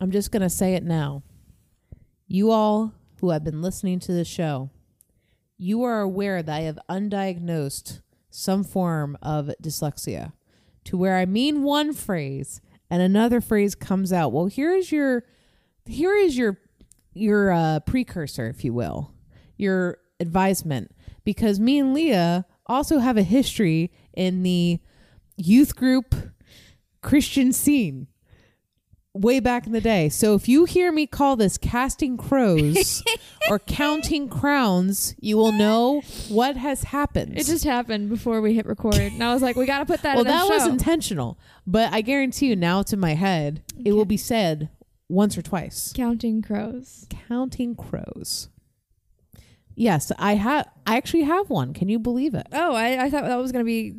I'm just going to say it now. You all who have been listening to the show, you are aware that I have undiagnosed some form of dyslexia to where I mean one phrase and another phrase comes out. Well, here is your here is your your uh, precursor, if you will, your advisement, because me and Leah also have a history in the youth group Christian scene way back in the day. So if you hear me call this casting crows or counting crowns, you will know what has happened. It just happened before we hit record, and I was like, "We got to put that." well, in the that was intentional, but I guarantee you now it's in my head. It will be said once or twice. counting crows. Counting crows. Yes, I have. I actually have one. Can you believe it? Oh, I, I thought that was gonna be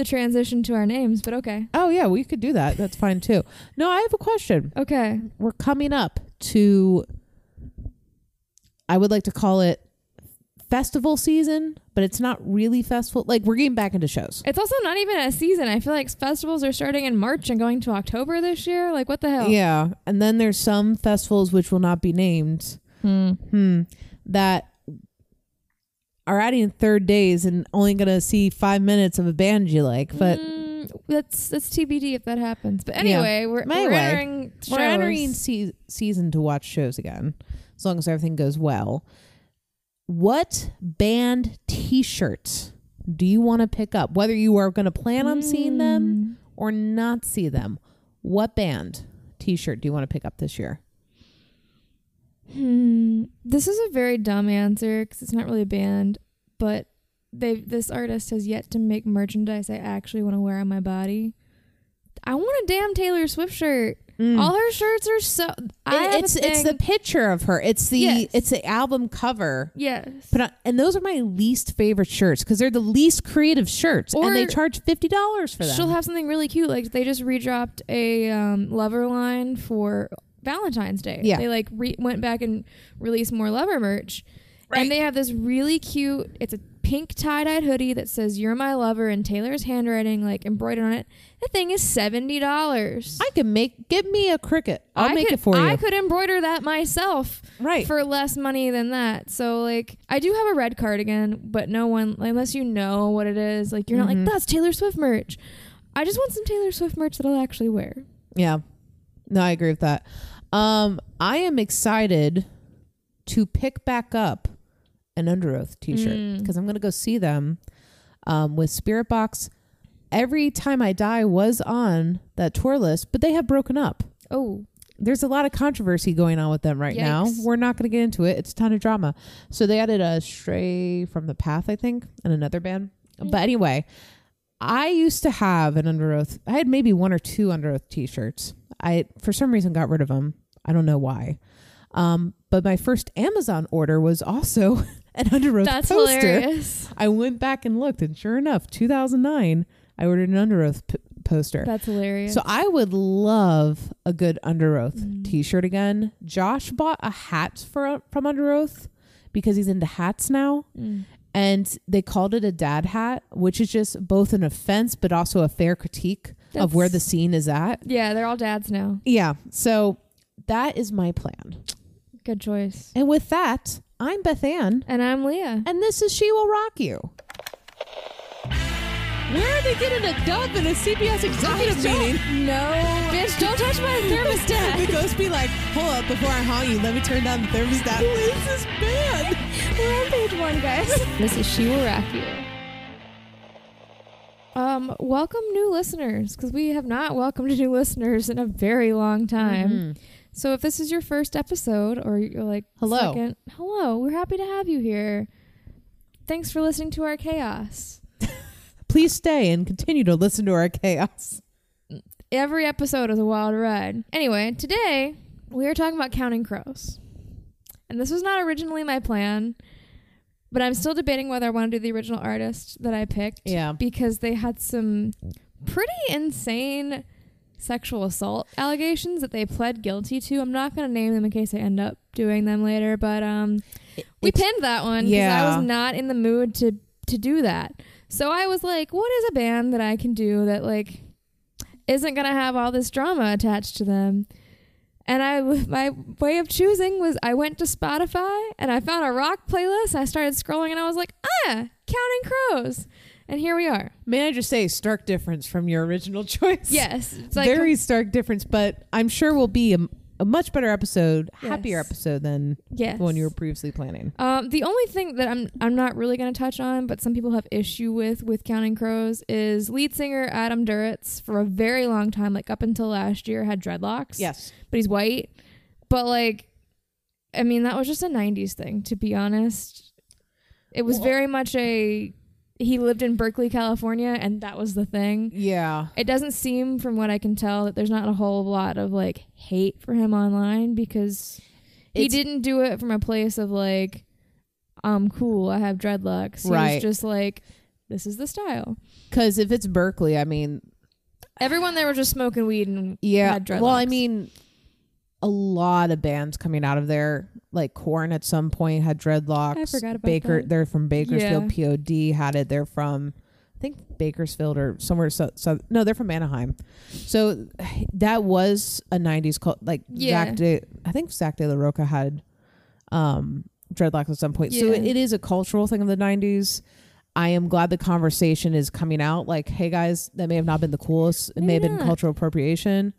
the transition to our names, but okay, Oh yeah, we could do that. That's fine too. No, I have a question. okay. We're coming up to. I would like to call it festival season, but it's not really festival. Like we're getting back into shows. It's also not even a season. I feel like festivals are starting in March and going to October this year. Like, what the hell? Yeah, and then there's some festivals which will not be named. Hmm. Hmm. That are adding third days and only gonna see five minutes of a band you like. But Mm, that's that's TBD if that happens. But Yeah. anyway, we're, we're Anyway, entering we're entering se- season to watch shows again, as long as everything goes well. What band T-shirts do you want to pick up? Whether you are going to plan on seeing them Mm. or not see them, what band T-shirt do you want to pick up this year? Hmm. This is a very dumb answer because it's not really a band, but they this artist has yet to make merchandise I actually want to wear on my body. I want a damn Taylor Swift shirt. All her shirts are so. I Mm. it's it's the picture of her. It's the Yes. it's the album cover. yes. But I, and those are my least favorite shirts because they're the least creative shirts, and they charge fifty dollars for them. She'll have something really cute. Like they just redropped a um, lover line for Valentine's Day. Yeah. They like re- went back and released more lover merch. Right. And they have this really cute. It's a pink tie dyed hoodie that says "You're my lover" in Taylor's handwriting, like embroidered on it. The thing is seventy dollars. I can make give me a Cricut. I'll make could, it for you. I could embroider that myself right. for less money than that. So like, I do have a red cardigan, but no one, unless you know what it is, like you're not Mhm. like that's Taylor Swift merch. I just want some Taylor Swift merch that I'll actually wear. yeah. No, I agree with that. Um, I am excited to pick back up an Underoath T-shirt Mm. because I'm going to go see them um, with Spiritbox. Every time I die was on that tour list, but they have broken up. Oh, there's a lot of controversy going on with them right now. We're not going to get into it. It's a ton of drama. So they added a Stray from the Path, I think, and another band. Mm. But anyway, I used to have an Underoath. I had maybe one or two Underoath T-shirts. I for some reason got rid of them. I don't know why. Um, but my first Amazon order was also an Underoath that's poster. hilarious. I went back and looked, and sure enough, 2009, I ordered an Underoath p- poster. That's hilarious. So I would love a good Underoath Mm. T-shirt again. Josh bought a hat for from Underoath because he's into hats now, Mm. and they called it a dad hat, which is just both an offense but also a fair critique of where the scene is at. yeah, they're all dads now. Yeah, so that is my plan. Good choice. And with that, I'm Beth Ann, And I'm Leah. and this is She Will Rock You. Where are they getting a dub in a CBS executive meeting? No, bitch, don't touch my thermostat. the ghost be like, hold up, before I haunt you, let me turn down the thermostat. Who is this band? We're on page one, guys. this is She Will Rock You. Um, welcome new listeners, because we have not welcomed new listeners in a very long time. Mhm. So if this is your first episode, or you're like, Hello. second, hello, we're happy to have you here. Thanks for listening to our chaos. Please stay and continue to listen to our chaos. Every episode is a wild ride. Anyway, today we are talking about counting crows. And this was not originally my plan, but I'm still debating whether I want to do the original artist that I picked. Yeah. Because they had some pretty insane sexual assault allegations that they pled guilty to. I'm not going to name them in case I end up doing them later, but um we pinned that one because I was not in the mood to to do that. So I was like, what is a band that I can do that like isn't gonna have all this drama attached to them? And I, my way of choosing was I went to Spotify and I found a rock playlist. I started scrolling and I was like, ah, Counting Crows. And here we are. May I just say, stark difference from your original choice? Yes. It's like, Very stark difference, but I'm sure we'll be a, a much better episode, happier episode than yes. the one you were previously planning. Um, the only thing that I'm I'm not really going to touch on, but some people have issue with with Counting Crows is lead singer Adam Duritz for a very long time, like up until last year, had dreadlocks. Yes. but he's white. But like, I mean, that was just a '90s thing, to be honest. It was Well- very much a he lived in Berkeley, California, and that was the thing. Yeah. It doesn't seem, from what I can tell, that there's not a whole lot of like hate for him online because he didn't do it from a place of like, I'm cool, I have dreadlocks. He Right. was just like, this is the style. Because if it's Berkeley, I mean, Everyone there was just smoking weed and yeah. had dreadlocks. Well, I mean, a lot of bands coming out of there, like Korn at some point had dreadlocks. I forgot about Baker. that. They're from Bakersfield. POD had it. They're from, I think Bakersfield or somewhere. So, so no, they're from Anaheim. So that was a '90s cult. Like Yeah. Zack De, I think Zack De La Rocha had um, dreadlocks at some point. So it, it is a cultural thing of the '90s. I am glad the conversation is coming out. Like, hey guys, that may have not been the coolest. It may have Maybe been cultural appropriation.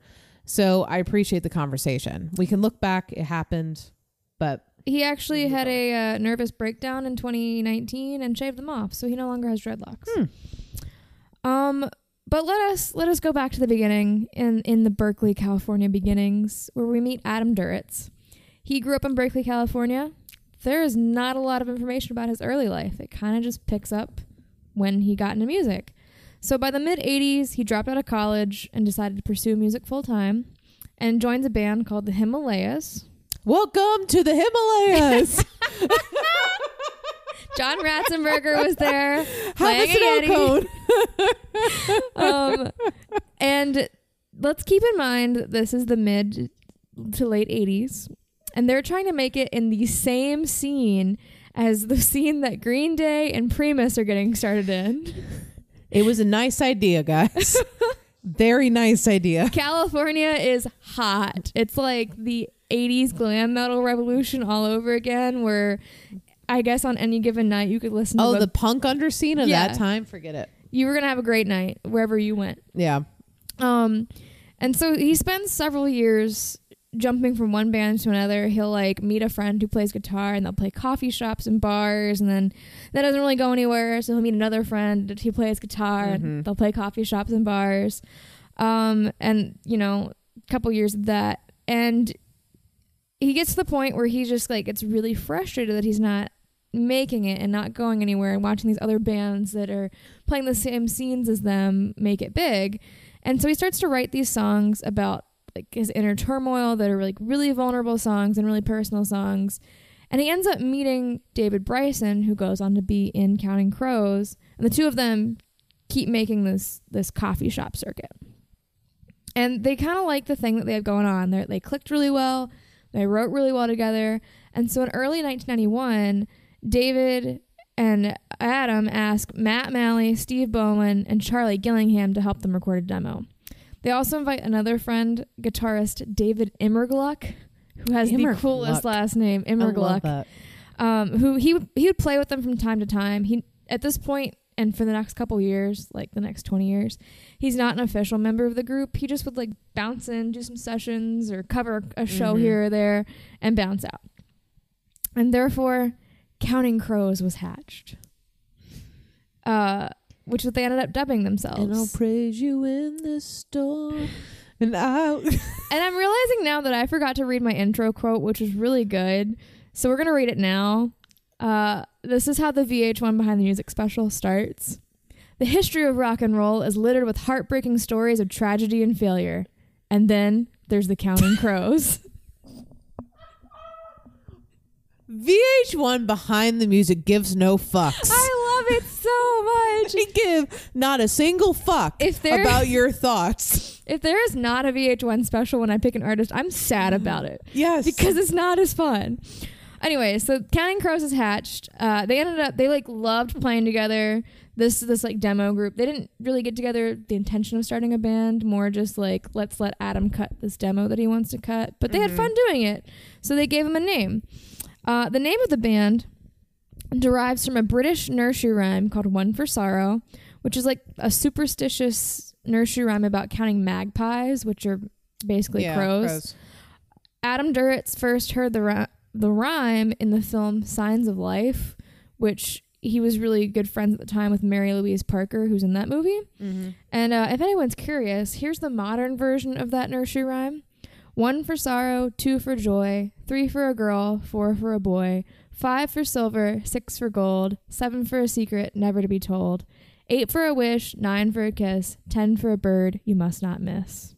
So I appreciate the conversation. We can look back; it happened, but He actually had a uh, nervous breakdown in 2019 and shaved them off, so he no longer has dreadlocks. Hmm. Um, but let us let us go back to the beginning in in the Berkeley, California beginnings, where we meet Adam Duritz. He grew up in Berkeley, California. There is not a lot of information about his early life. It kind of just picks up when he got into music. So by the mid 80s, he dropped out of college and decided to pursue music full time and joins a band called the Himalayans. welcome to the Himalayas. John Ratzenberger was there. Have playing a snow cone. um, and let's keep in mind this is the mid to late 80s, and they're trying to make it in the same scene as the scene that Green Day and Primus are getting started in. It was a nice idea, guys. Very nice idea. California is hot. It's like the 80s glam metal revolution all over again, where I guess on any given night you could listen to Oh, the punk under scene of Yeah. that time. Forget it. you were gonna have a great night wherever you went. Yeah. Um, and so he spends several years jumping from one band to another. He'll like meet a friend who plays guitar, and they'll play coffee shops and bars, and then that doesn't really go anywhere. So he'll meet another friend that he plays guitar, Mhm. and they'll play coffee shops and bars. Um, and you know, a couple years of that, and he gets to the point where he just like gets really frustrated that he's not making it and not going anywhere and watching these other bands that are playing the same scenes as them make it big. And so he starts to write these songs about like his inner turmoil that are like really vulnerable songs and really personal songs. And he ends up meeting David Bryson, who goes on to be in Counting Crows, and the two of them keep making this this coffee shop circuit. And they kind of like the thing that they have going on. They they clicked really well. They wrote really well together. And so in early 1991, David and Adam ask Matt Malley, Steve Bowman, and Charlie Gillingham to help them record a demo. They also invite another friend, guitarist David Immergluck, who has the coolest last name, I love Immergluck, that. um, who he would he would play with them from time to time. He at this point and for the next couple years, like the next twenty years, he's not an official member of the group. He just would like bounce in, do some sessions, or cover a show Mhm. here or there, and bounce out. And therefore, Counting Crows was hatched. Uh, which they ended up dubbing themselves. And I'll praise you in this storm. And I. And I'm realizing now that I forgot to read my intro quote, which was really good. So we're gonna read it now. Uh, this is how the VH1 Behind the Music special starts. The history of rock and roll is littered with heartbreaking stories of tragedy and failure. And then there's the Counting Crows. VH1 behind the music gives no fucks. I love it so much. They give not a single fuck If there about your thoughts. if there is not a VH1 special when I pick an artist, I'm sad about it. Yes. because it's not as fun. Anyway, so Counting Crows is hatched. Uh, they ended up they like loved playing together. This this like demo group. They didn't really get together the intention of starting a band, more just like let's let Adam cut this demo that he wants to cut. But they had Mhm. fun doing it, so they gave him a name. Uh, the name of the band derives from a British nursery rhyme called "One for Sorrow," which is like a superstitious nursery rhyme about counting magpies, which are basically yeah, crows. Adam Duritz first heard the ri- the rhyme in the film Signs of Life, which he was really good friends at the time with Mary Louise Parker, who's in that movie. Mm-hmm. And uh, if anyone's curious, here's the modern version of that nursery rhyme: one for sorrow, two for joy, three for a girl, four for a boy, five for silver, six for gold, seven for a secret never to be told, eight for a wish, nine for a kiss, ten for a bird you must not miss.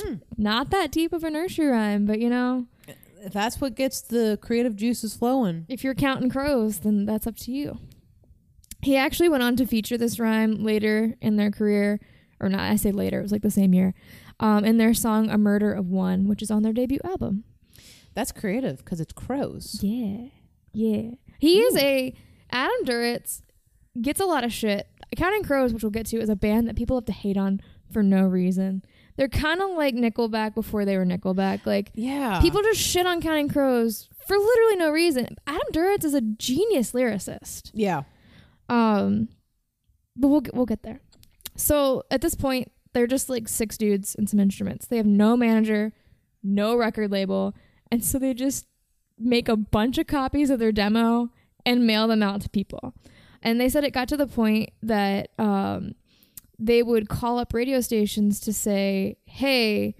Hmm. Not that deep of a nursery rhyme, but you know, that's what gets the creative juices flowing. if you're counting crows, then that's up to you. He actually went on to feature this rhyme later in their career, or not, I say later, it was like the same year, um, in their song A Murder of One, which is on their debut album. That's creative because it's crows. Yeah. Yeah. He is a, Adam Duritz gets a lot of shit. Counting Crows, which we'll get to, is a band that people have to hate on for no reason. They're kind of like Nickelback before they were Nickelback. Like, Yeah. People just shit on Counting Crows for literally no reason. Adam Duritz is a genius lyricist. Yeah. Um, but we'll get, we'll get there. So at this point, they're just like six dudes and some instruments. They have no manager, no record label, and so they just make a bunch of copies of their demo and mail them out to people. And they said it got to the point that um, they would call up radio stations to say, "Hey,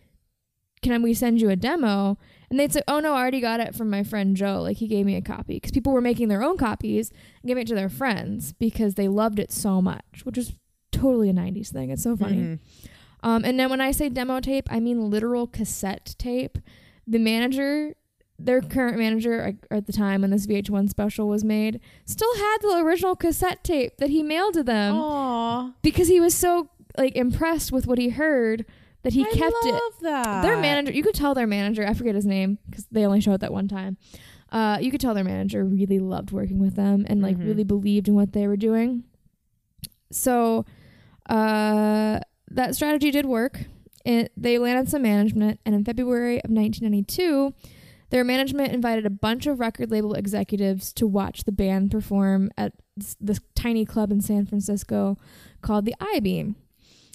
can we send you a demo?" And they'd say, "Oh no, I already got it from my friend Joe. Like he gave me a copy." Because people were making their own copies and giving it to their friends because they loved it so much, which is totally a '90s thing. It's so funny. Mhm. Um, and then when I say demo tape, I mean literal cassette tape. The manager, their current manager at- the time when this VH1 special was made, still had the original cassette tape that he mailed to them Aw. because he was so like impressed with what he heard that he I kept it. love that. Their manager, you could tell their manager, I forget his name because they only showed that one time. Uh, you could tell their manager really loved working with them and like Mhm. really believed in what they were doing. So uh, that strategy did work. It, they landed some management, and in February of 1992, their management invited a bunch of record label executives to watch the band perform at this, this tiny club in San Francisco called the I Beam.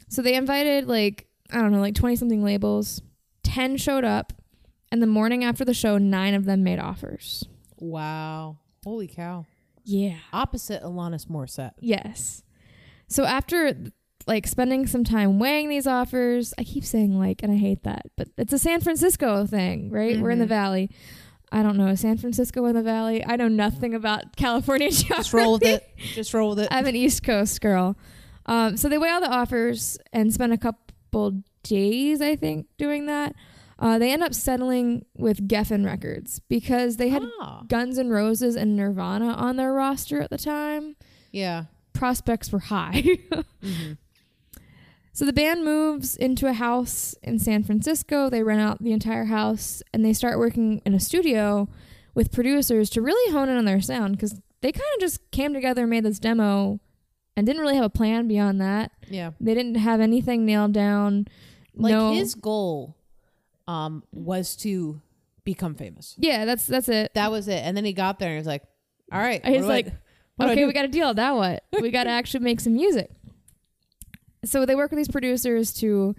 So they invited like I don't know, like 20 something labels. 10 showed up, and the morning after the show, nine of them made offers. Wow. Holy cow. Yeah. Opposite Alanis Morissette. Yes. So after like spending some time weighing these offers, I keep saying like, and I hate that, but it's a San Francisco thing, right? We're in the Mhm. valley. I don't know. San Francisco in the valley? I know nothing about California geography. Just roll with it. Just roll with it. I'm an East Coast girl. Um, so they weigh all the offers and spend a couple days, I think, doing that. Uh, they end up settling with Geffen Records because they had Ah. Guns N' Roses and Nirvana on their roster at the time. Yeah. Prospects were high. hmm so the band moves into a house in San Francisco. They rent out the entire house and they start working in a studio with producers to really hone in on their sound because they kind of just came together and made this demo and didn't really have a plan beyond that. Yeah. They didn't have anything nailed down. Like no, his goal um was to become famous. yeah, that's that's it. That was it. And then he got there and he was like, All right. He's like, I okay, do?" we got a deal. Now what? we got to actually make some music. So they work with these producers to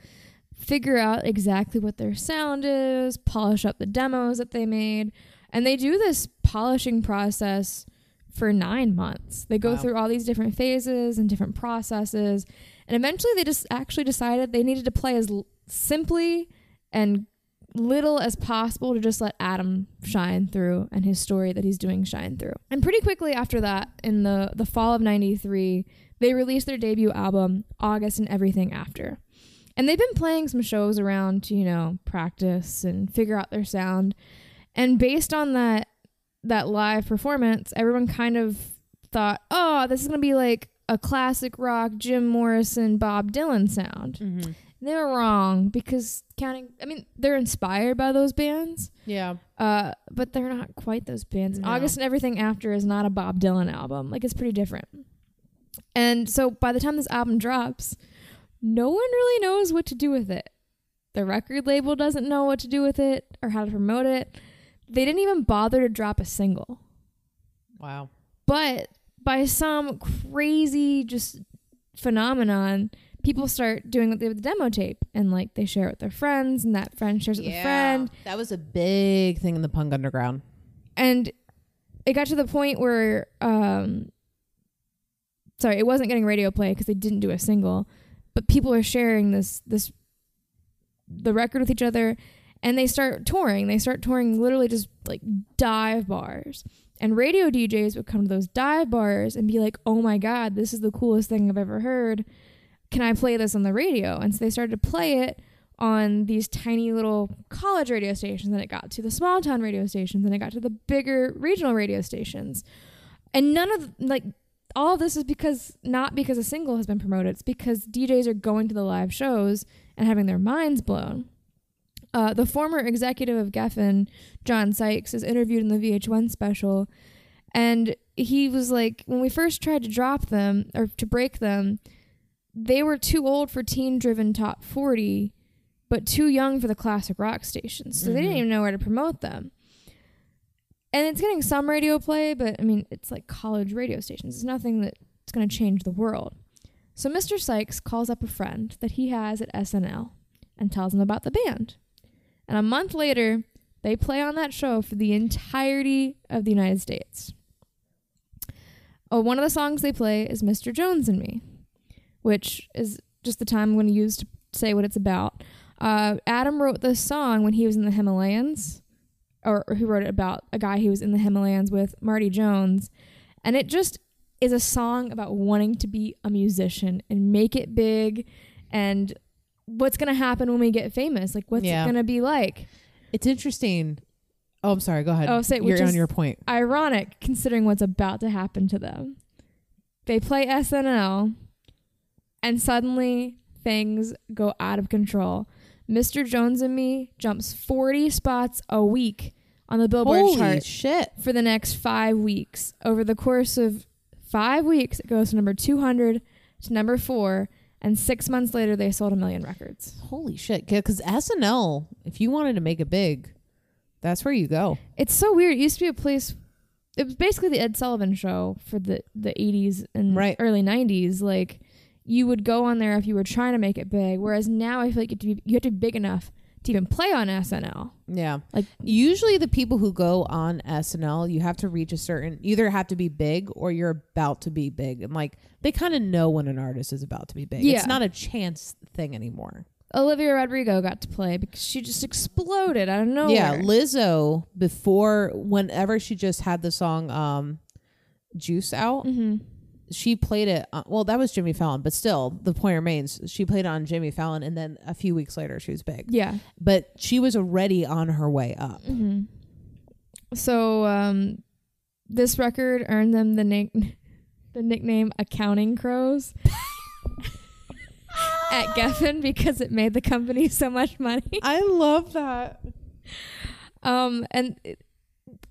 figure out exactly what their sound is, polish up the demos that they made, and they do this polishing process for nine months. They go Wow. through all these different phases and different processes, and eventually they just actually decided they needed to play as l- simply and little as possible to just let Adam shine through and his story that he's doing shine through. And pretty quickly after that, in the the fall of '93, they released their debut album, August and Everything After. And they've been playing some shows around to, you know, practice and figure out their sound. And based on that that live performance, everyone kind of thought, "Oh, this is going to be like a classic rock Jim Morrison, Bob Dylan sound." Mhm. They were wrong because counting I mean, they're inspired by those bands. Yeah. Uh, but they're not quite those bands. No. August and Everything After is not a Bob Dylan album. Like it's pretty different. And so by the time this album drops, no one really knows what to do with it. The record label doesn't know what to do with it or how to promote it. They didn't even bother to drop a single. Wow. But by some crazy just phenomenon, people start doing what they with the demo tape and like they share it with their friends and that friend shares it with a friend. That was a big thing in the punk underground. And it got to the point where um sorry, it wasn't getting radio play because they didn't do a single, but people are sharing this this the record with each other and they start touring. They start touring literally just like dive bars. And radio DJs would come to those dive bars and be like, "Oh my god, this is the coolest thing I've ever heard. Can I play this on the radio?" And so they started to play it on these tiny little college radio stations and it got to the small town radio stations and it got to the bigger regional radio stations. And none of like all this is because not because a single has been promoted. It's because DJs are going to the live shows and having their minds blown. Uh, the former executive of Geffen, John Sykes, is interviewed in the VH1 special, and he was like, when we first tried to drop them or to break them, they were too old for teen-driven top 40, but too young for the classic rock stations, so they didn't Mhm. even know where to promote them. And it's getting some radio play, but I mean, it's like college radio stations. It's nothing that's going to change the world. So Mr. Sykes calls up a friend that he has at SNL and tells him about the band. And a month later, they play on that show for the entirety of the United States. Oh, one of the songs they play is Mr. Jones and Me, which is just the time I'm going to use to say what it's about. Uh, Adam wrote this song when he was in the Himalayans, or, or who wrote it about a guy who was in the Himalayans with, Marty Jones. And it just is a song about wanting to be a musician and make it big and what's going to happen when we get famous. Like, what's Yeah. it going to be like? It's interesting. Oh, I'm sorry. Go ahead. Oh, say- You're on your point. ironic considering what's about to happen to them. They play SNL and suddenly things go out of control. Mr. Jones and Me jumps 40 spots a week on the Billboard Holy chart shit. for the next 5 weeks. Over the course of 5 weeks it goes from number 200 to number 4 and 6 months later they sold a million records. Holy shit. Because SNL, if you wanted to make it big, that's where you go. It's so weird. It used to be a place. It was basically the Ed Sullivan show for the the 80s and Right. early 90s. Like you would go on there if you were trying to make it big. Whereas now I feel like you have to be, you have to be big enough to even play on SNL. Yeah. Like Usually the people who go on SNL, you have to reach a certain either have to be big or you're about to be big. And like they kind of know when an artist is about to be big. Yeah. It's not a chance thing anymore. Olivia Rodrigo got to play because she just exploded I don't know. Yeah, Lizzo before whenever she just had the song um Juice out, hmm she played it uh, well that was Jimmy Fallon, but still the point remains she played on Jimmy Fallon and then a few weeks later she was big. Yeah. But she was already on her way up. hmm So um, this record earned them the nick the nickname "Accounting Crows" at Geffen because it made the company so much money. I love that. Um, and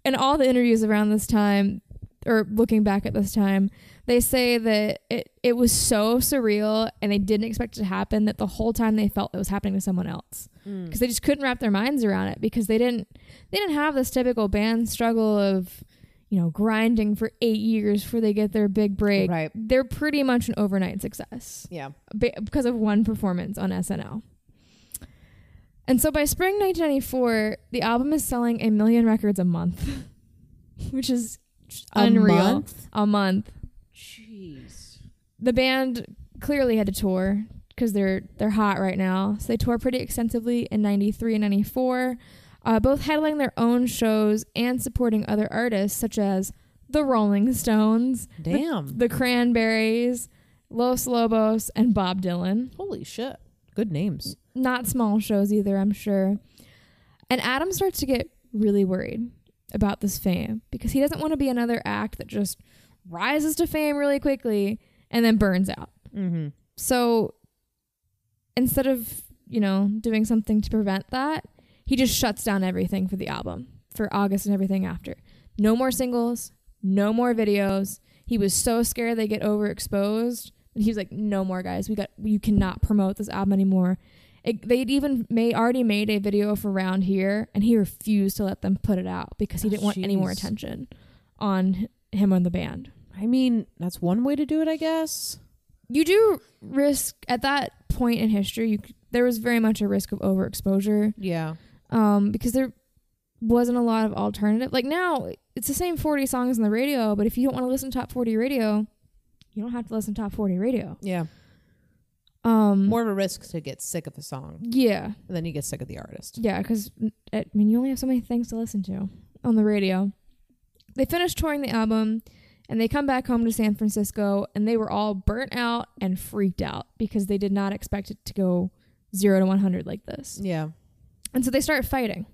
in all the interviews around this time, or looking back at this time, they say that it it was so surreal and they didn't expect it to happen that the whole time they felt it was happening to someone else Mm. because they just couldn't wrap their minds around it because they didn't they didn't have this typical band struggle of you know grinding for eight years before they get their big break. Right. They're pretty much an overnight success Yeah. ba- because of one performance on SNL. And so by spring 1994, the album is selling a million records a month, which is unreal. month? A month. Jeez. The band clearly had to tour because they're they're hot right now. So they tour pretty extensively in 93 and 94, uh, both headlining their own shows and supporting other artists such as the Rolling Stones, Damn. the Cranberries, Los Lobos, and Bob Dylan. Holy shit. Good names. not small shows either, I'm sure. And Adam starts to get really worried about this fame because he doesn't want to be another act that just rises to fame really quickly and then burns out. Mm-hmm. So instead of, you know, doing something to prevent that, he just shuts down everything for the album for August and everything after. No more singles, no more videos. he was so scared they get overexposed. And he was like, "No more, guys. We got. You cannot promote this album anymore." It, they'd even made already made a video for Round Here, and he refused to let them put it out because he Oh, didn't want any more attention on him and the band. I mean, that's one way to do it, I guess. You do risk at that point in history. You there was very much a risk of overexposure. Yeah. um, because there wasn't a lot of alternative. Like now, it's the same 40 songs on the radio, but if you don't want to listen to top 40 radio, you don't have to listen to top 40 radio. Yeah. Um, More of a risk to get sick of a song, yeah, and then you get sick of the artist. yeah, because I mean, you only have so many things to listen to on the radio. They finished touring the album. And they come back home to San Francisco, and they were all burnt out and freaked out because they did not expect it to go zero to 100 like this. Yeah. And so they start fighting.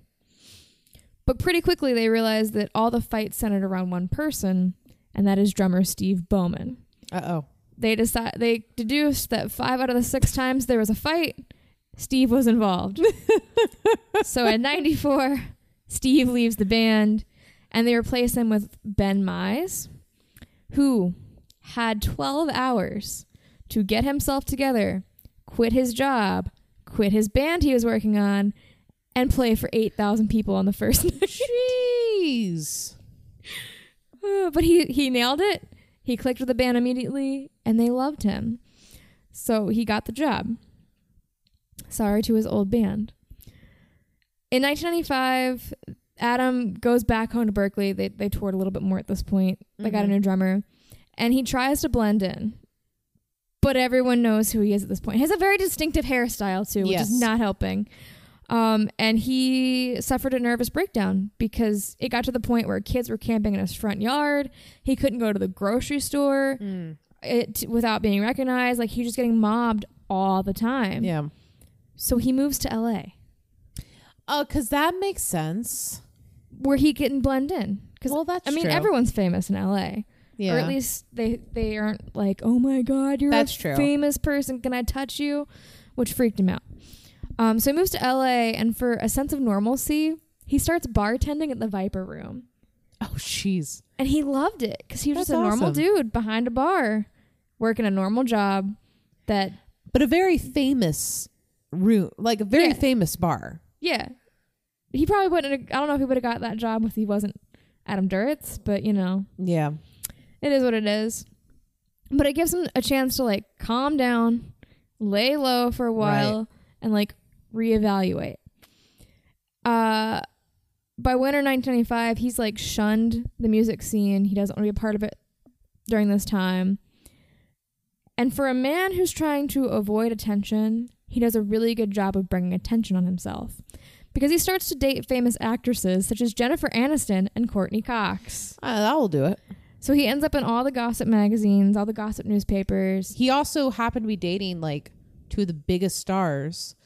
But pretty quickly they realize that all the fights centered around one person, and that is drummer Steve Bowman. Uh oh. They decide they deduced that five out of the six times there was a fight, Steve was involved. so at 94, Steve leaves the band, and they replace him with Ben Mize, who had 12 hours to get himself together, quit his job, quit his band he was working on, and play for 8,000 people on the first night. Jeez. Uh, but he he nailed it. He clicked with the band immediately, and they loved him. So he got the job. Sorry to his old band. In 1995, Adam goes back home to Berkeley. They they toured a little bit more at this point. They got a Mhm. new drummer, and he tries to blend in. But everyone knows who he is at this point. He has a very distinctive hairstyle too, which Yes. is not helping. Um, and he suffered a nervous breakdown because it got to the point where kids were camping in his front yard. He couldn't go to the grocery store Mm. it, without being recognized. Like he was just getting mobbed all the time. Yeah. So he moves to LA Oh, because that makes sense. where he can blend in. Because Well, that's true. I mean, true. everyone's famous in LA, Yeah. or at least they they aren't like, oh my god, you're That's a true. famous person. Can I touch you? Which freaked him out. Um, so he moves to LA, and for a sense of normalcy, he starts bartending at the Viper Room. oh, jeez. And he loved it because he was That's just a normal awesome. dude behind a bar, working a normal job. That But a very famous room, like a very Yeah. famous bar. yeah, he probably wouldn't. Have, I don't know if he would have got that job if he wasn't Adam Duritz, but you know, Yeah. it is what it is. But it gives him a chance to like calm down, lay low for a while, and like reevaluate. Uh, by winter 1995, he's like shunned the music scene. He doesn't want to be a part of it during this time. And for a man who's trying to avoid attention, he does a really good job of bringing attention on himself. Because he starts to date famous actresses such as Jennifer Aniston and Courteney Cox. Uh, that will do it. So he ends up in all the gossip magazines, all the gossip newspapers. He also happened to be dating like two of the biggest stars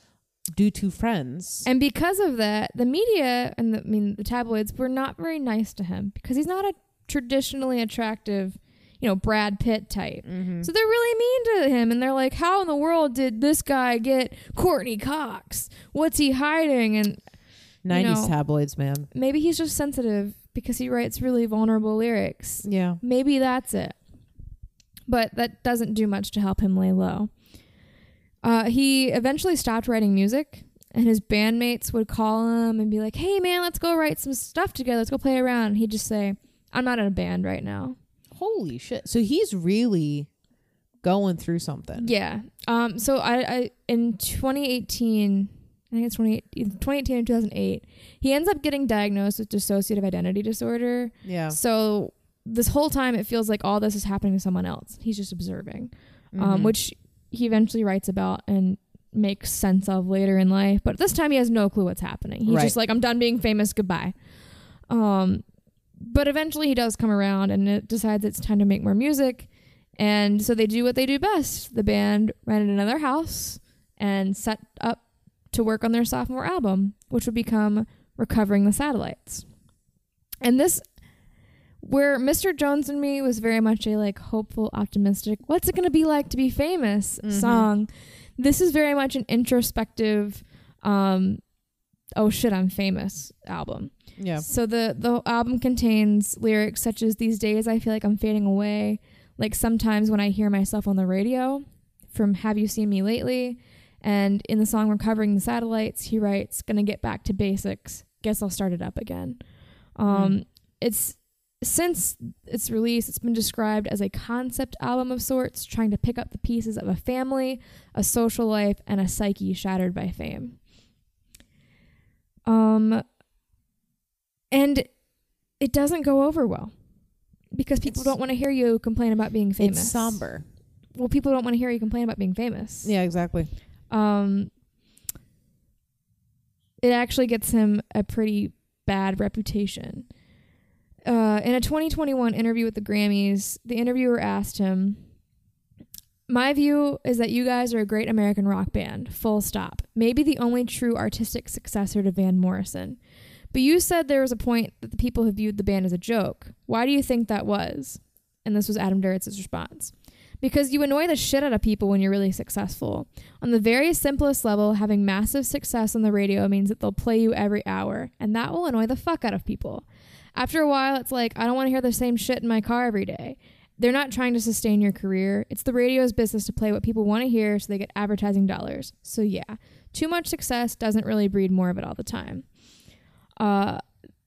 due to friends. And because of that, the media and the, I mean the tabloids were not very nice to him because he's not a traditionally attractive, you know, Brad Pitt type. mm-hmm. So they're really mean to him and they're like, "How in the world did this guy get Courteney Cox? What's he hiding?" And 90s know- tabloids, man. maybe he's just sensitive because he writes really vulnerable lyrics. Yeah. Maybe that's it. But that doesn't do much to help him lay low. Uh, he eventually stopped writing music, and his bandmates would call him and be like, hey, man, let's go write some stuff together. Let's go play around. And he'd just say, I'm not in a band right now. Holy shit. So he's really going through something. Yeah. Um. So I, I in 2018, I think it's 28 2018 and 2008, he ends up getting diagnosed with dissociative identity disorder. Yeah. So this whole time, it feels like all this is happening to someone else. He's just observing, um, Mhm. which he eventually writes about and makes sense of later in life. But this time, he has no clue what's happening. He's Right. just like, "I'm done being famous. Goodbye." Um, but eventually, he does come around and it decides it's time to make more music. And so they do what they do best. The band rented another house and set up to work on their sophomore album, which would become Recovering the Satellites. And this where Mr. Jones and Me was very much a like hopeful, optimistic, what's it going to be like to be famous Mhm. song. This is very much an introspective um Oh Shit, I'm Famous album. Yeah. So the the album contains lyrics such as "These days I feel like I'm fading away," like sometimes when I hear myself on the radio, from "Have You Seen Me Lately," and in the song "Recovering the Satellites," he writes, "Gonna get back to basics. Guess I'll start it up again." Um, It's since its release, it's been described as a concept album of sorts, trying to pick up the pieces of a family, a social life, and a psyche shattered by fame. Um, and it doesn't go over well because people It's- don't want to hear you complain about being famous. It's somber. Well, people don't want to hear you complain about being famous. Yeah, exactly. Um, it actually gets him a pretty bad reputation. Uh, in a 2021 interview with the Grammys, the interviewer asked him, My view is that you guys are a great American rock band, full stop. Maybe the only true artistic successor to Van Morrison. But you said there was a point that the people have viewed the band as a joke. Why do you think that was? And this was Adam Duritz's response. Because you annoy the shit out of people when you're really successful. On the very simplest level, having massive success on the radio means that they'll play you every hour, and that will annoy the fuck out of people. After a while, it's like, I don't want to hear the same shit in my car every day. They're not trying to sustain your career. It's the radio's business to play what people want to hear so they get advertising dollars. So, yeah, too much success doesn't really breed more of it all the time. Uh,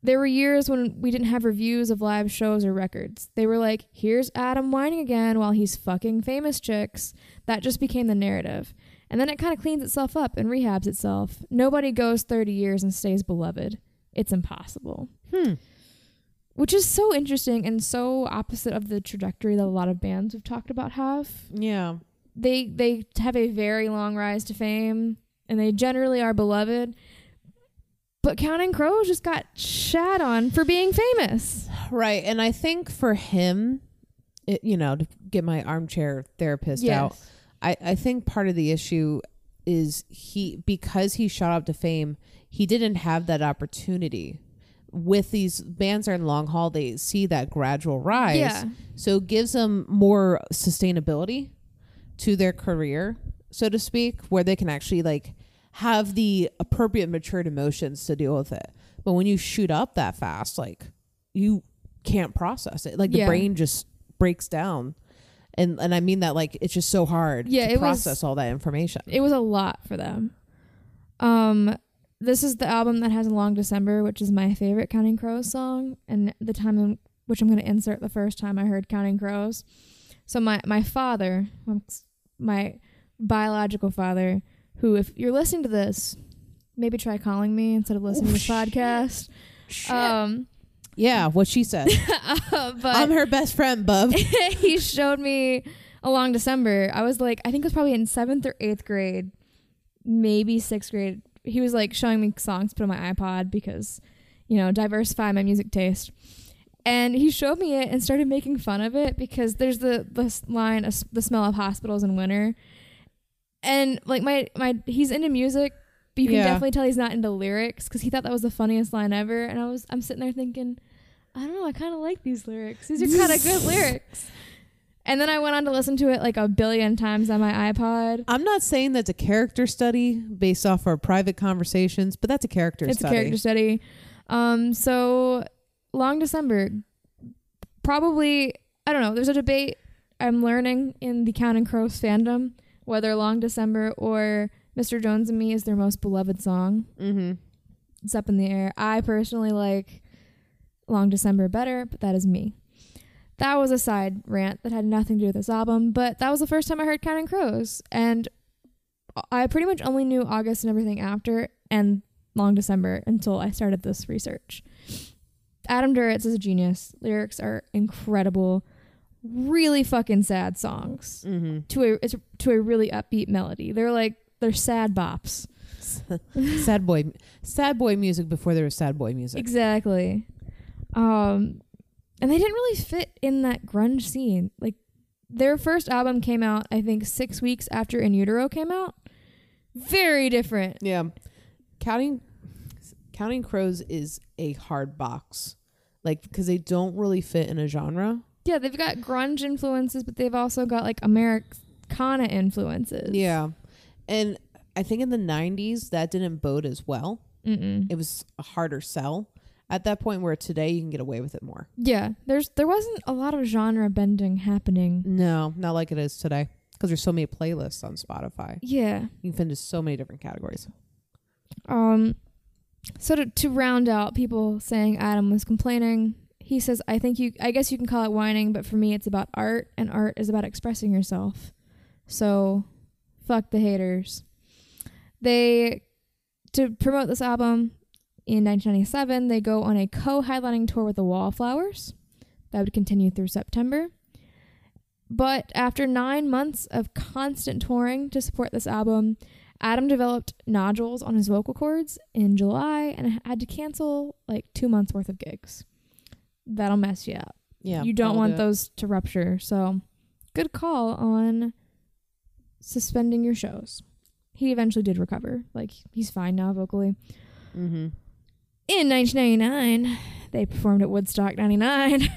there were years when we didn't have reviews of live shows or records. They were like, here's Adam whining again while he's fucking famous chicks. That just became the narrative. And then it kind of cleans itself up and rehabs itself. Nobody goes 30 years and stays beloved. It's impossible. Hmm. Which is so interesting and so opposite of the trajectory that a lot of bands we've talked about have. Yeah. They they have a very long rise to fame and they generally are beloved. But Counting Crows just got shat on for being famous. Right. And I think for him, it, you know, to get my armchair therapist out, I, I think part of the issue is he because he shot up to fame, he didn't have that opportunity. With these bands are in long haul, they see that gradual rise. Yeah. So it gives them more sustainability to their career, so to speak, where they can actually like have the appropriate matured emotions to deal with it. But when you shoot up that fast, like you can't process it. Like the Yeah. brain just breaks down. And and I mean that like it's just so hard Yeah, to it was- process all that information. It was a lot for them. Um this is the album that has a long December, which is my favorite Counting Crows song, and the time in which I'm going to insert the first time I heard Counting Crows. So my my father, my biological father, who if you're listening to this, maybe try calling me instead of listening Oh, to this podcast. Um, yeah, what she said. but I'm her best friend, bub. he showed me a long December. I was like, I think it was probably in seventh or eighth grade, maybe sixth grade. He was like showing me songs to put on my iPod because, you know, diversify my music taste. And he showed me it and started making fun of it because there's the this line, the smell of hospitals in winter. And like my my, he's into music, but you can Yeah. definitely tell he's not into lyrics because he thought that was the funniest line ever. And I was, I'm sitting there thinking, I don't know, I kind of like these lyrics. These are kind of good lyrics. And then I went on to listen to it like a billion times on my iPod. I'm not saying that's a character study based off our private conversations, but that's a character it's study. It's a character study. Um, so Long December, probably I don't know. There's a debate I'm learning in the Counting Crows fandom whether Long December or Mr. Jones and Me is their most beloved song. Mm-hmm. It's up in the air. I personally like Long December better, but that is me. That was a side rant that had nothing to do with this album, but that was the first time I heard Counting Crows, and I pretty much only knew August and everything after and Long December until I started this research. Adam Duritz is a genius. Lyrics are incredible. Really fucking sad songs Mm-hmm. to a it's to a really upbeat melody. They're like they're sad bops. sad boy, sad boy music before there was sad boy music. Exactly. Um, and they didn't really fit in that grunge scene. Like their first album came out, I think, six weeks after In Utero came out. Very different. Yeah, counting counting crows is a hard box, like because they don't really fit in a genre. Yeah, they've got grunge influences, but they've also got like Americana influences. Yeah, and I think in the '90s that didn't bode as well Mm-mm. It was a harder sell at that point where today you can get away with it more. Yeah, there's there wasn't a lot of genre bending happening. No, not like it is today because there's so many playlists on Spotify. Yeah. You can fit into so many different categories. Um so to to round out people saying Adam was complaining, he says I think you I guess you can call it whining, but for me it's about art and art is about expressing yourself. So fuck the haters. They to promote this album in 1997, they go on a co-headlining tour with the Wallflowers. That would continue through September. But after nine months of constant touring to support this album, Adam developed nodules on his vocal cords in July and had to cancel like two months worth of gigs. That'll mess you up. Yeah. you don't want do those to rupture. So, good call on suspending your shows. He eventually did recover. Like, he's fine now vocally. Mm-hmm. In 1999, they performed at Woodstock 99. if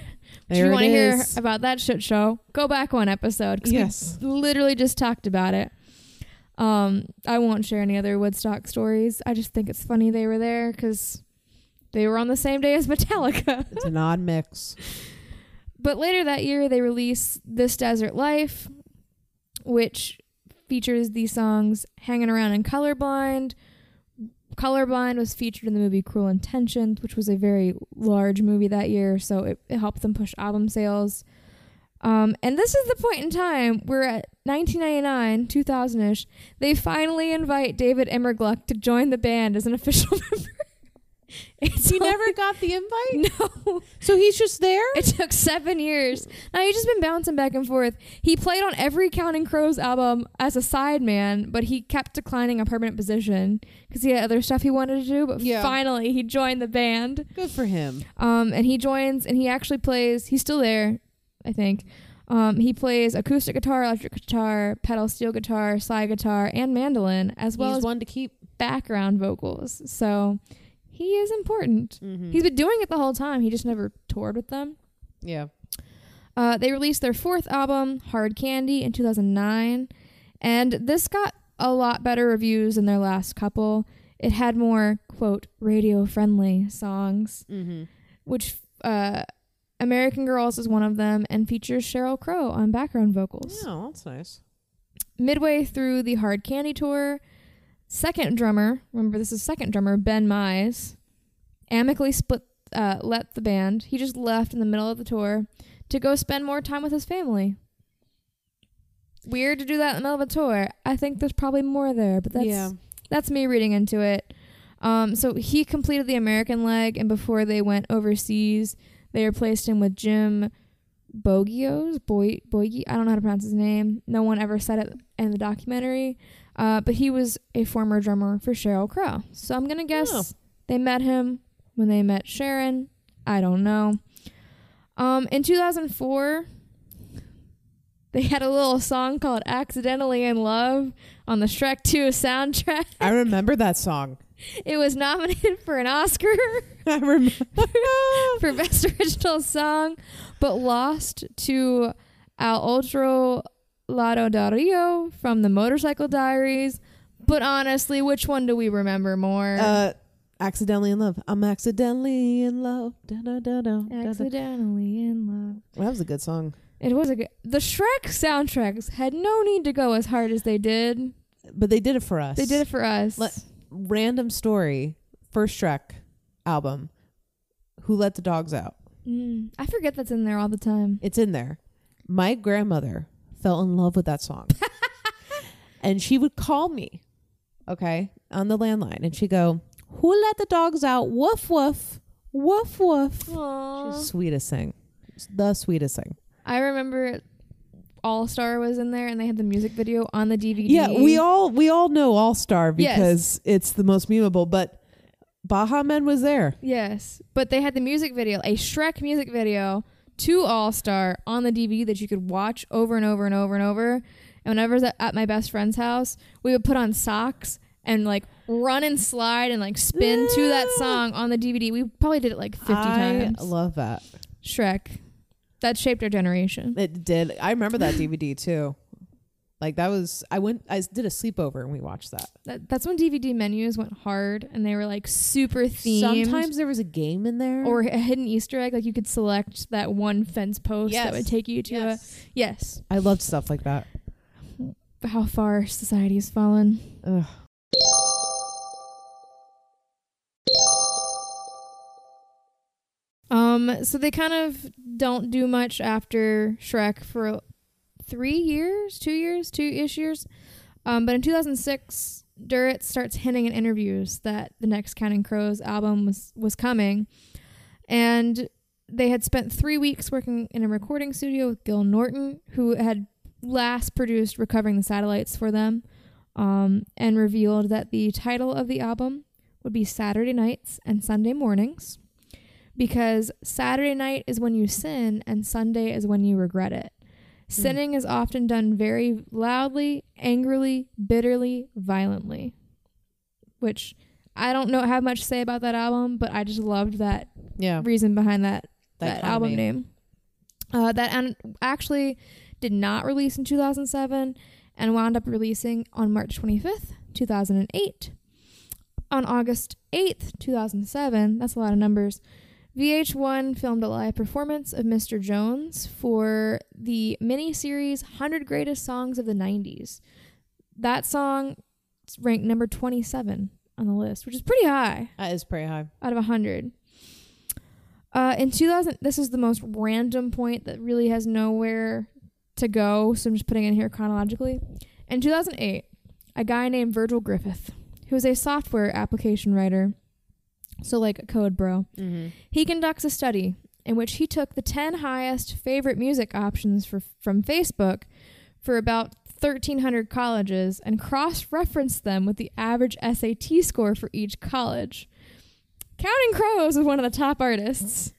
There you want to hear about that shit show, go back one episode. Yes. literally just talked about it. Um, I won't share any other Woodstock stories. I just think it's funny they were there because they were on the same day as Metallica. It's an odd mix. But later that year, they release This Desert Life, which features the songs Hanging Around and Colorblind. Colorblind was featured in the movie Cruel Intentions, which was a very large movie that year, so it, it helped them push album sales. Um, and this is the point in time where at 1999, 2000 ish, they finally invite David Immergluck to join the band as an official member. He never got the invite? No. So he's just there? It took seven years. Now he's just been bouncing back and forth. He played on every Counting Crows album as a sideman, but he kept declining a permanent position because he had other stuff he wanted to do. But Yeah. finally, he joined the band. Good for him. Um, and he joins, and he actually plays. He's still there, I think. Um, he plays acoustic guitar, electric guitar, pedal steel guitar, slide guitar, and mandolin, as well he's as one to keep. background vocals. So he is important. Mm-hmm. He's been doing it the whole time. He just never toured with them. yeah. Uh, they released their fourth album, Hard Candy, in 2009, and this got a lot better reviews than their last couple. It had more, quote, radio friendly songs, Mm-hmm. which uh, American Girls is one of them and features Sheryl Crow on background vocals. Oh, that's nice. Midway through the Hard Candy tour, second drummer, remember this is second drummer, Ben Mize, amicably split, uh, left the band. He just left in the middle of the tour to go spend more time with his family. Weird to do that in the middle of a tour. I think there's probably more there, but that's yeah. that's me reading into it. Um, so he completed the American leg, and before they went overseas, they replaced him with Jim Bogios. Boy, Bogie. I don't know how to pronounce his name. No one ever said it in the documentary. Uh, but he was a former drummer for Sheryl Crow. So I'm gonna guess Oh. they met him when they met Sharon. I don't know. Um, in 2004, they had a little song called "Accidentally in Love" on the Shrek 2 soundtrack. I remember that song. It was nominated for an Oscar I remember. for Best Original Song, but lost to Al Otro Lado del Río from the Motorcycle Diaries. But honestly, which one do we remember more? uh, accidentally in love. I'm accidentally in love. Da, da, da, da, da, da. Accidentally in love. Well, that was a good song. It was a good. The Shrek soundtracks had no need to go as hard as they did. But they did it for us. They did it for us. Let- Random story. First Shrek album. Who let the dogs out? Mm, I forget that's in there all the time. It's in there. My grandmother fell in love with that song. and she would call me, okay, on the landline, and she'd go, Who let the dogs out? Woof, woof, woof, woof. She's the sweetest thing. The sweetest thing. I remember All Star was in there, and they had the music video on the DVD. Yeah, we all we all know All Star Yes. because it's the most memeable, but Baha Men was there. Yes, but they had the music video, a Shrek music video to All Star on the DVD that you could watch over and over and over and over. And whenever I was at- my best friend's house, we would put on socks and like run and slide and like spin to that song on the DVD. We probably did it like 50 I times. I love that. Shrek. That shaped our generation. It did. I remember that DVD too. Like that was I went I did a sleepover and we watched that. That, that's when DVD menus went hard and they were like super themed. Sometimes there was a game in there. or a hidden Easter egg, like you could select that one fence post that would take you to yes. a yes. I loved stuff like that. How far society has fallen. Ugh. Um, so they kind of don't do much after Shrek for three years, two years, two ish years. Um, but in 2006, Duritz starts hinting in interviews that the next Counting Crows album was was coming, and they had spent three weeks working in a recording studio with Gil Norton, who had last produced "Recovering the Satellites" for them, um, and revealed that the title of the album would be Saturday Nights and Sunday Mornings because Saturday night is when you sin and Sunday is when you regret it. Sinning is often done very loudly, angrily, bitterly, violently. Which I don't know have much to say about that album, but I just loved that Yeah. reason behind that that, of album name. Uh, that actually did not release in 2007 and wound up releasing on March 25th, 2008. On August 8th, 2007, that's a lot of numbers, VH1 filmed a live performance of Mr. Jones for the mini-series 100 Greatest Songs of the 90s. That song ranked number 27 on the list, which is pretty high That is pretty high. out of 100. Uh, in 2000, this is the most random point that really has nowhere to go, so I'm just putting it in here chronologically. In 2008, a guy named Virgil Griffith, who is a software application writer, so like a code bro, Mm-hmm. he conducts a study in which he took the 10 highest favorite music options for, from Facebook for about 1,300 colleges and cross referenced them with the average SAT score for each college. Counting Crows is one of the top artists.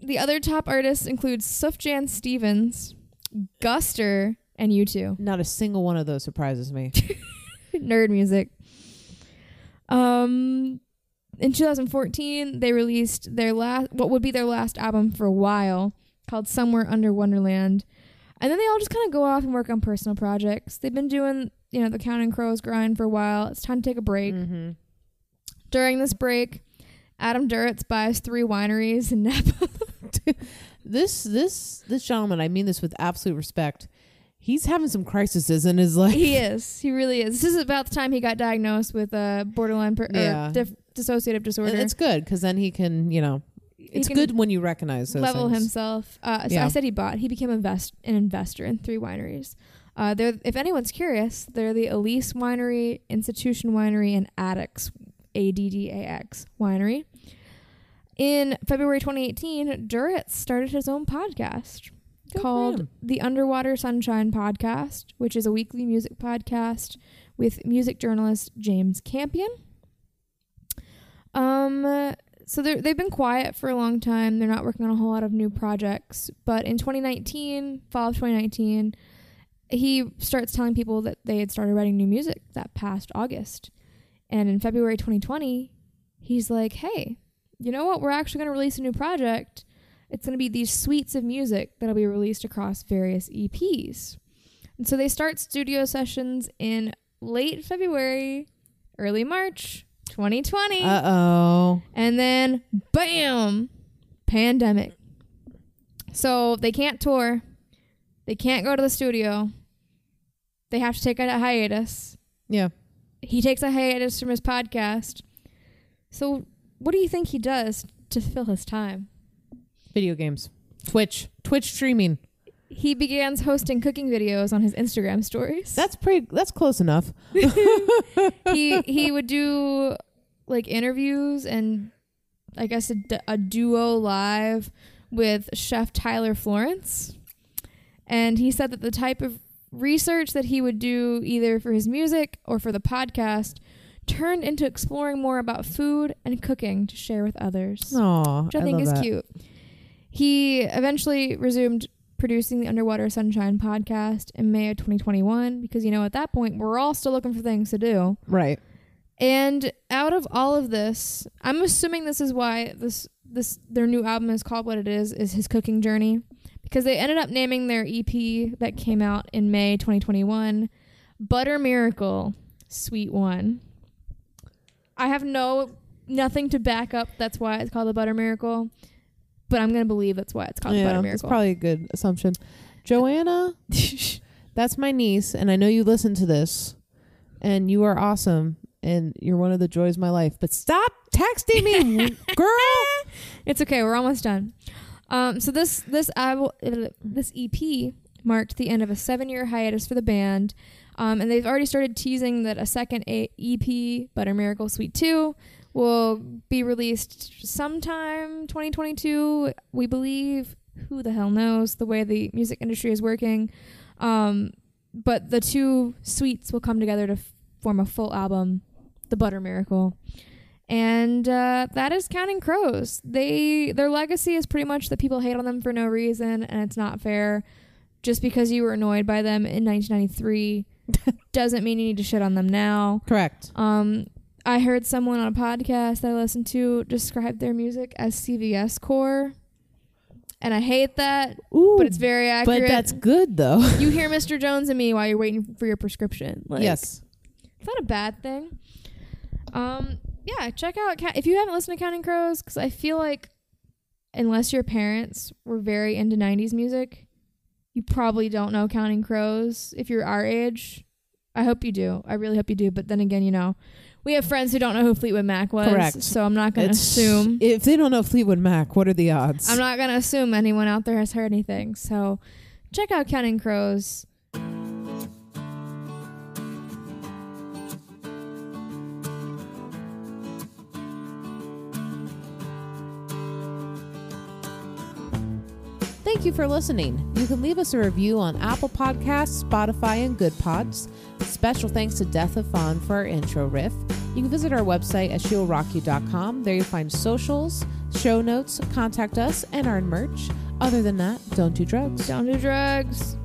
The other top artists include Sufjan Stevens, Guster, and U2 Not a single one of those surprises me. nerd music. Um, in 2014, they released their last, what would be their last album for a while, called Somewhere Under Wonderland. And then they all just kind of go off and work on personal projects. They've been doing, you know, the Counting Crows grind for a while. It's time to take a break. mm-hmm. During this break, Adam Duritz buys three wineries in Napa. This this this gentleman, I mean this with absolute respect. He's having some crises in his life. he is. He really is. This is about the time he got diagnosed with a borderline per- Yeah. dif- dissociative disorder. It's good because then he can, you know, it's good when you recognize those level things. himself. Uh, so Yeah. I said he bought. He became invest an investor in three wineries. Uh, they're if anyone's curious, they're the Elise Winery, Institution Winery, and Addax, A D D A X Winery. In February 2018, Duritz started his own podcast called the Underwater Sunshine Podcast, which is a weekly music podcast with music journalist James Campion. Um, so they've been quiet for a long time. They're not working on a whole lot of new projects. But in 2019, fall of 2019, he starts telling people that they had started writing new music that past August. And in February 2020, he's like, hey, you know what? We're actually going to release a new project. It's going to be these suites of music that'll be released across various EPs. And so they start studio sessions in late February, early March 2020. Uh oh. And then, bam, pandemic. So they can't tour. They can't go to the studio. They have to take a hiatus. Yeah. He takes a hiatus from his podcast. So, what do you think he does to fill his time? Video games. Twitch. Twitch streaming. He begins hosting cooking videos on his Instagram stories. That's pretty that's close enough. he he would do like interviews and I guess a duo live with chef Tyler Florence. And he said that the type of research that he would do either for his music or for the podcast turned into exploring more about food and cooking to share with others, Aw. which I, think love is that. cute. He eventually resumed producing the Underwater Sunshine podcast in May of 2021 because you know at that point we're all still looking for things to do. Right. And out of all of this, I'm assuming this is why this this their new album is called what it is is his cooking journey because they ended up naming their EP that came out in May 2021 Butter Miracle Suite One. I have no nothing to back up that's why it's called the Butter Miracle, but I'm gonna believe that's why it's called the yeah, Butter that's It's probably a good assumption. Joanna, that's my niece, and I know you listen to this, and you are awesome, and you're one of the joys of my life. But stop texting me, girl. it's okay. We're almost done. Um, so this this album, this EP marked the end of a seven year hiatus for the band, um, and they've already started teasing that a second a- EP, Butter Miracle Suite Two, will be released sometime 2022. We believe. Who the hell knows the way the music industry is working? Um, but the two suites will come together to f- form a full album, The Butter Miracle and uh, that is Counting Crows. They their legacy is pretty much that people hate on them for no reason, and it's not fair. Just because you were annoyed by them in 1993 doesn't mean you need to shit on them now. Correct. Um, I heard someone on a podcast that I listened to describe their music as CVS core, and I hate that, Ooh, but it's very accurate. but that's good though. you hear Mr. Jones and me while you're waiting for your prescription. Like, yes. it's not a bad thing. Um, yeah, check out if you haven't listened to Counting Crows because I feel like unless your parents were very into '90s music, you probably don't know Counting Crows. If you're our age, I hope you do. I really hope you do. But then again, you know, we have friends who don't know who Fleetwood Mac was, Correct. so I'm not gonna assume. if they don't know Fleetwood Mac, what are the odds? I'm not gonna assume anyone out there has heard anything. So check out Counting Crows. Thank you for listening. You can leave us a review on Apple Podcasts, Spotify, and Good Pods. Special thanks to Death of Fawn for our intro riff. You can visit our website at shewillrockyou.com. There you'll find socials, show notes, contact us, and our merch. Other than that, don't do drugs. Don't do drugs.